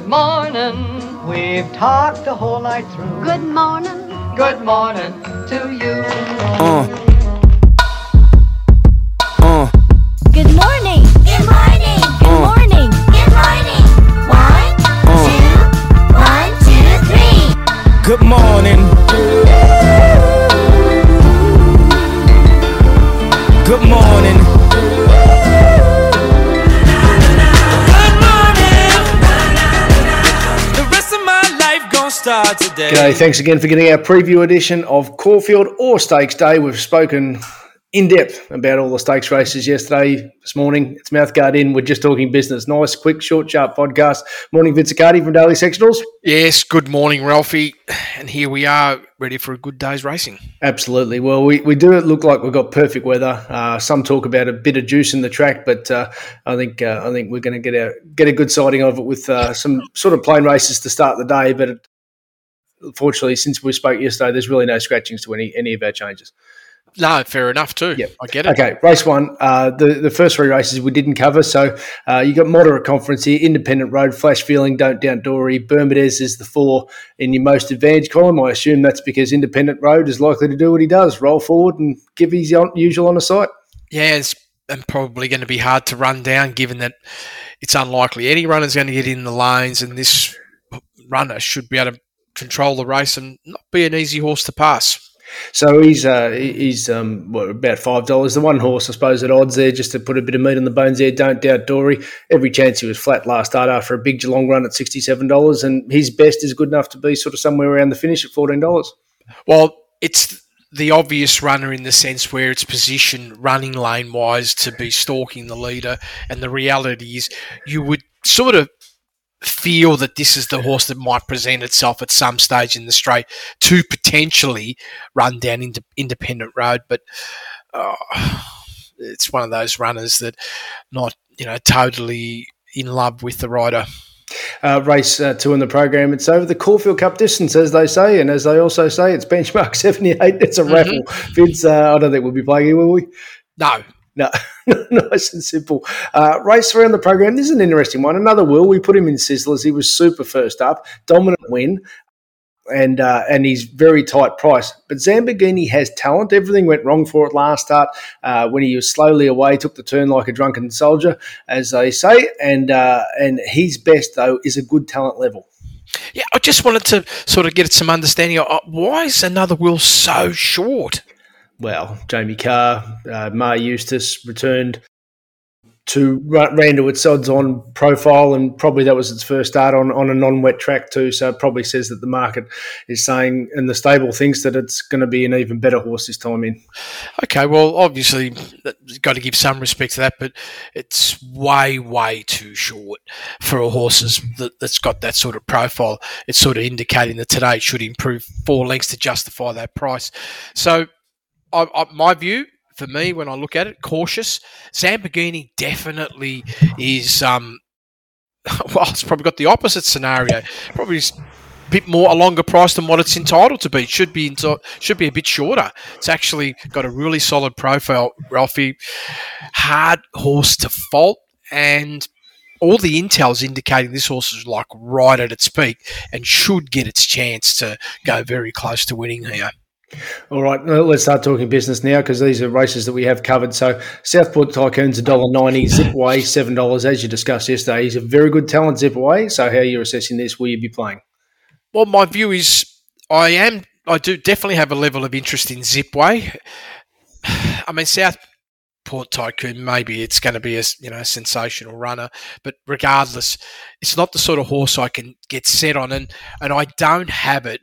Good morning. We've talked the whole night through. Good morning. Good morning to you. Uh. Uh. Good morning. Good morning. Good morning. Good morning. One, two, one, two, three. Good morning. Start today. G'day, thanks again for getting our preview edition of Caulfield Orr Stakes Day. We've spoken in depth about all the stakes races yesterday, this morning. It's Mouthguard in. We're just talking business. Nice, quick, short, sharp podcast. Morning, Vince Accardi from Daily Sectionals. Yes, good morning, Ralphy. And here we are, ready for a good day's racing. Absolutely. Well, we, we do look like we've got perfect weather. Uh, some talk about a bit of juice in the track, but uh, I think uh, I think we're going to get a get a good sighting of it with uh, some sort of plain races to start the day. But it, unfortunately, since we spoke yesterday, there's really no scratchings to any any of our changes. No, fair enough too. Yep. I get it. Okay, race one. Uh, the the first three races we didn't cover, so uh, you got moderate conference here. Independent Road, Flash Feeling, Don't Doubt Dory, Bermudez is the four in your most advantage column. I assume that's because Independent Road is likely to do what he does: roll forward and give his usual on the site. Yeah, it's and probably going to be hard to run down given that it's unlikely any runner's going to get in the lanes and this runner should be able to control the race and not be an easy horse to pass. So he's uh, he's um, what, about five dollars. The one horse, I suppose, at odds there, just to put a bit of meat on the bones there. Don't doubt Dory. Every chance he was flat last start after a big Geelong run at sixty seven dollars, and his best is good enough to be sort of somewhere around the finish at fourteen dollars. Well, it's the obvious runner in the sense where it's positioned running lane wise to be stalking the leader, and the reality is you would sort of feel that this is the horse that might present itself at some stage in the straight to potentially run down into independent road, but uh, it's one of those runners that not you know totally in love with the rider. Uh, race uh, two in the program. It's over the Caulfield Cup distance, as they say, and as they also say, it's benchmark seventy eight. It's a raffle. Vince, uh, I don't think we'll be playing it, will we? No, No, nice and simple. Uh, race three on the program. This is an interesting one. Another will. We put him in Sizzlers. He was super first up, dominant win, and uh, and he's very tight price. But Zambogini has talent. Everything went wrong for it last start uh, when he was slowly away, took the turn like a drunken soldier, as they say. And uh, and his best though is a good talent level. Yeah, I just wanted to sort of get some understanding of uh, why is another will so short? Well, Jamie Kah, uh, Maher Eustace returned to Ra- Randall with Sods on profile, and probably that was its first start on, on a non wet track too. So it probably says that the market is saying, and the stable thinks that it's going to be an even better horse this time in. Okay, well, obviously, got to give some respect to that, but it's way, way too short for a horse that, that's got that sort of profile. It's sort of indicating that today it should improve four lengths to justify that price. So, I, I, my view for me, when I look at it, cautious. Zambogini definitely is. Um, well, it's probably got the opposite scenario. Probably a bit more a longer price than what it's entitled to be. It should be should be a bit shorter. It's actually got a really solid profile, Ralphy. Hard horse to fault, and all the intel's indicating this horse is like right at its peak and should get its chance to go very close to winning here. All right, let's start talking business now because these are races that we have covered. So Southport Tycoon's $1.90, Zip Away $7, as you discussed yesterday. He's a very good talent, Zipway. So how are you assessing this? Will you be playing? Well, my view is I am. I do definitely have a level of interest in Zipway. I mean, Southport Tycoon. Maybe it's going to be a you know sensational runner, but regardless, it's not the sort of horse I can get set on, and and I don't have it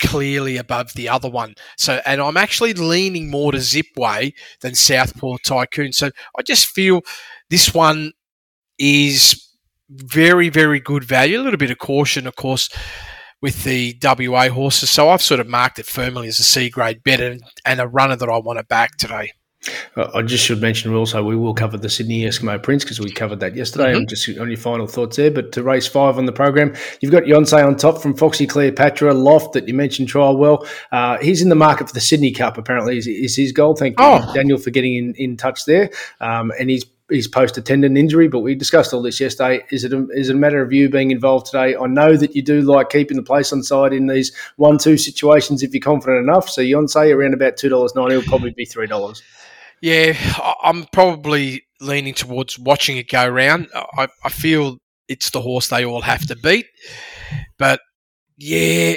clearly above the other one. So, and I'm actually leaning more to Zipway than Southport Tycoon. So, I just feel this one is very, very good value. A little bit of caution, of course, with the WA horses. So I've sort of marked it firmly as a C grade bet and, and a runner that I want to back today. Uh, I just should mention also we will cover the Sydney Eskimo Prince because we covered that yesterday. Mhm. Just on your final thoughts there, but to race five on the program, you've got Yonsei on top from Foxy Cleopatra Loft that you mentioned trial well. Uh, he's in the market for the Sydney Cup. Apparently, is, is his goal. Thank you, Oh. Daniel, for getting in, in touch there. Um, and he's his post a tendon injury. But we discussed all this yesterday. Is it a, is it a matter of you being involved today? I know that you do like keeping the place on side in these one two situations if you're confident enough. So Yonsei around about two dollars ninety will probably be three dollars. Yeah, I'm probably leaning towards watching it go round. I, I feel it's the horse they all have to beat. But yeah,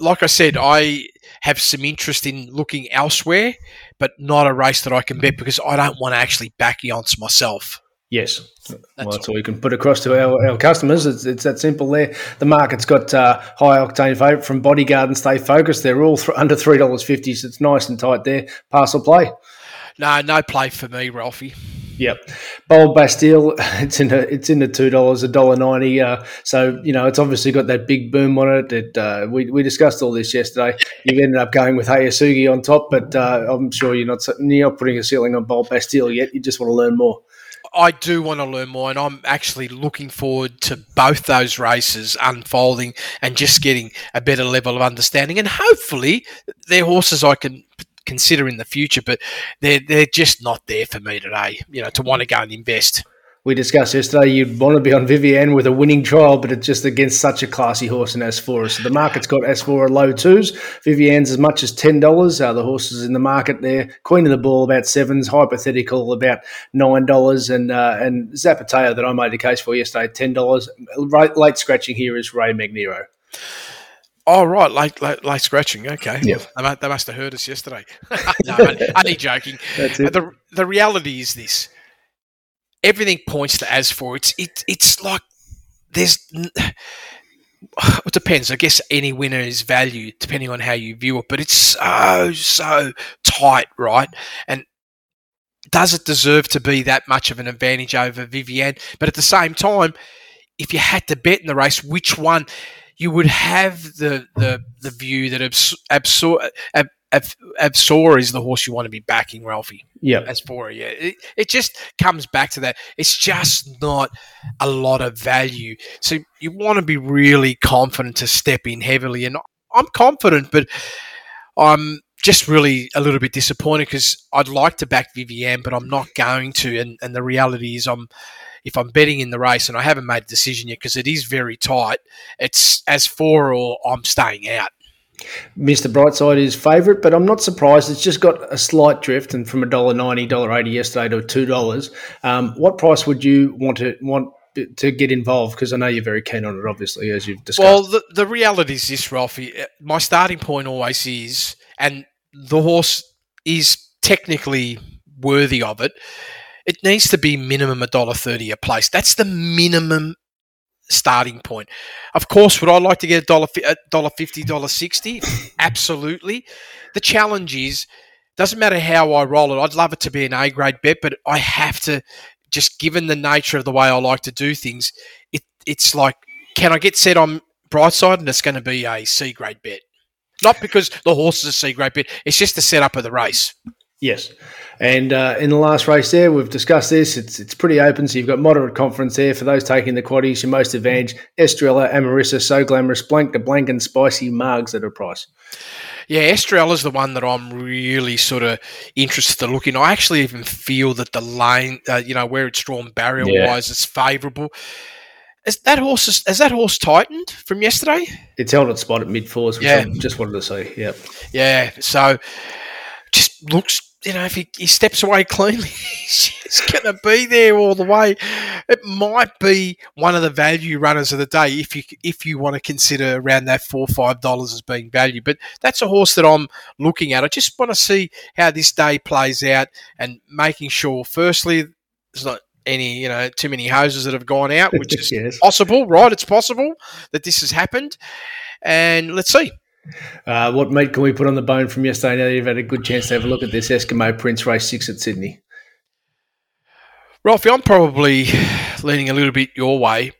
like I said, I have some interest in looking elsewhere, but not a race that I can bet because I don't want to actually back Eons myself. Yes. well, That's that's all we can put across to our, our customers. It's, it's that simple there. The market's got uh, high octane favourite from Bodyguard and Stay Focused. They're all th- under $3.50, so it's nice and tight there. Pass or play. No, no play for me, Ralphy. Yep, Bold Bastille. It's in the it's in the two dollars, a dollar ninety. Uh, so you know it's obviously got that big boom on it. it uh, we we discussed all this yesterday. You've ended up going with Hayasugi on top, but uh, I'm sure you're not you're not putting a ceiling on Bold Bastille yet. You just want to learn more. I do want to learn more, and I'm actually looking forward to both those races unfolding and just getting a better level of understanding. And hopefully, they're horses I can consider in the future, but they're they're just not there for me today. You know, to want to go and invest. We discussed yesterday you'd want to be on Vivienne with a winning trial, but it's just against such a classy horse in Asfoora. So the market's got Asfoora at low twos. Vivienne's as much as $10. Uh, the horses in the market there. Queen of the Ball about sevens. Hypothetical about $9. And uh, and Zapateo that I made a case for yesterday, $10. Right, late scratching here is Ray Magniro. Oh right, like late, late scratching. Okay, Yeah. they, they must have heard us yesterday. no, only, joking. Uh, it. The the reality is this: everything points to Asfoora it's it, it's like there's. It depends. I guess any winner is valued depending on how you view it, but it's so so tight, right? And does it deserve to be that much of an advantage over Vivienne? But at the same time, if you had to bet in the race, which one you would have the the, the view that Abs- Absor Ab- Ab- Absor is the horse you want to be backing, Ralphy. Yeah. Asfoora yeah, it, it just comes back to that. It's just not a lot of value. So you want to be really confident to step in heavily, and I'm confident, but I'm just really a little bit disappointed because I'd like to back Vivienne, but I'm not going to. And, and the reality is, I'm if I'm betting in the race, and I haven't made a decision yet because it is very tight. It's Asfoora or I'm staying out. Mr. Brightside is favourite, but I'm not surprised. It's just got a slight drift, and from a dollar ninety, dollar eighty yesterday to two dollars. Um, what price would you want to want to get involved? Because I know you're very keen on it, obviously, as you've discussed. Well, the, the reality is this, Ralphy. uh, My starting point always is, and the horse is technically worthy of it. It needs to be minimum a dollar thirty a place. That's the minimum starting point. Of course, would I like to get a dollar dollar fifty, dollar sixty? Absolutely. The challenge is doesn't matter how I roll it. I'd love it to be an A grade bet, but I have to just given the nature of the way I like to do things. It it's like can I get set on Brightside and it's going to be a C grade bet. Not because the horse is a C grade bet. It's just the setup of the race. Yes. And uh, in the last race there, we've discussed this. It's it's pretty open, so you've got moderate confidence there for those taking the quaddies. Your most advantage, Estrella, Amarissa, So Glamorous, Blank to Blank, and Spicy Margs at a price. Yeah, Estrella's the one that I'm really sort of interested to look in. I actually even feel that the lane, uh, you know, where it's drawn barrier wise, is favourable. Is that horse is, has that horse tightened from yesterday? It's held at spot at mid fours, which Yeah. I just wanted to see. Yep. Yeah, so just looks, you know, if he, he steps away cleanly, he's going to be there all the way. It might be one of the value runners of the day if you if you want to consider around that four or five dollars as being value. But that's a horse that I'm looking at. I just want to see how this day plays out and making sure, firstly, there's not any, you know, too many hoses that have gone out, which is Yes. possible, right? It's possible that this has happened. And let's see. Uh, what meat can we put on the bone from yesterday? Now that you've had a good chance to have a look at this Eskimo Prince race six at Sydney. Ralphy, I'm probably leaning a little bit your way.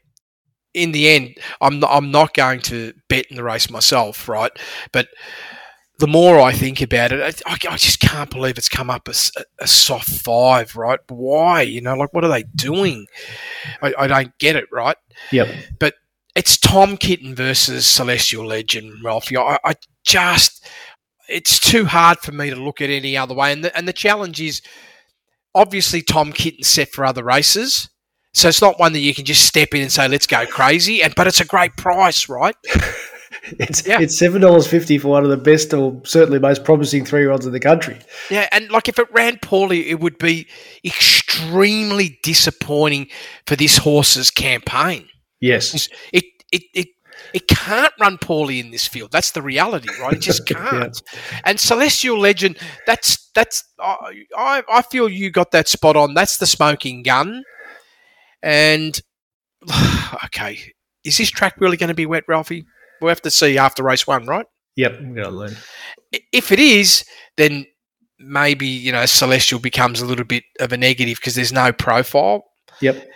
In the end, I'm not, I'm not going to bet in the race myself, right? But the more I think about it, I, I just can't believe it's come up as a, a soft five, right? Why? You know, like what are they doing? I, I don't get it, right? Yep. But it's Tom Kitten versus Celestial Legend, Ralphy. I, I just, it's too hard for me to look at any other way. And the, and the challenge is, obviously Tom Kitten's set for other races. So it's not one that you can just step in and say, let's go crazy. And but it's a great price, right? It's Yeah. it's seven dollars fifty for one of the best or certainly most promising three year olds in the country. Yeah, and like if it ran poorly, it would be extremely disappointing for this horse's campaign. Yes. It it it it can't run poorly in this field. That's the reality, right? It just can't. And Celestial Legend, that's that's I I feel you got that spot on. That's the smoking gun. And okay, is this track really going to be wet, Ralphy? We'll have to see after race one, right? Yep, I'm gonna learn. If it is, then maybe you know Celestial becomes a little bit of a negative because there's no profile. Yep.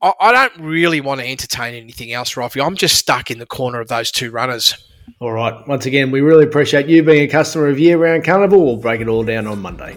I, don't really want to entertain anything else, Ralphy. I'm just stuck in the corner of those two runners. All right. Once again, we really appreciate you being a customer of Year Round Carnival. We'll break it all down on Monday.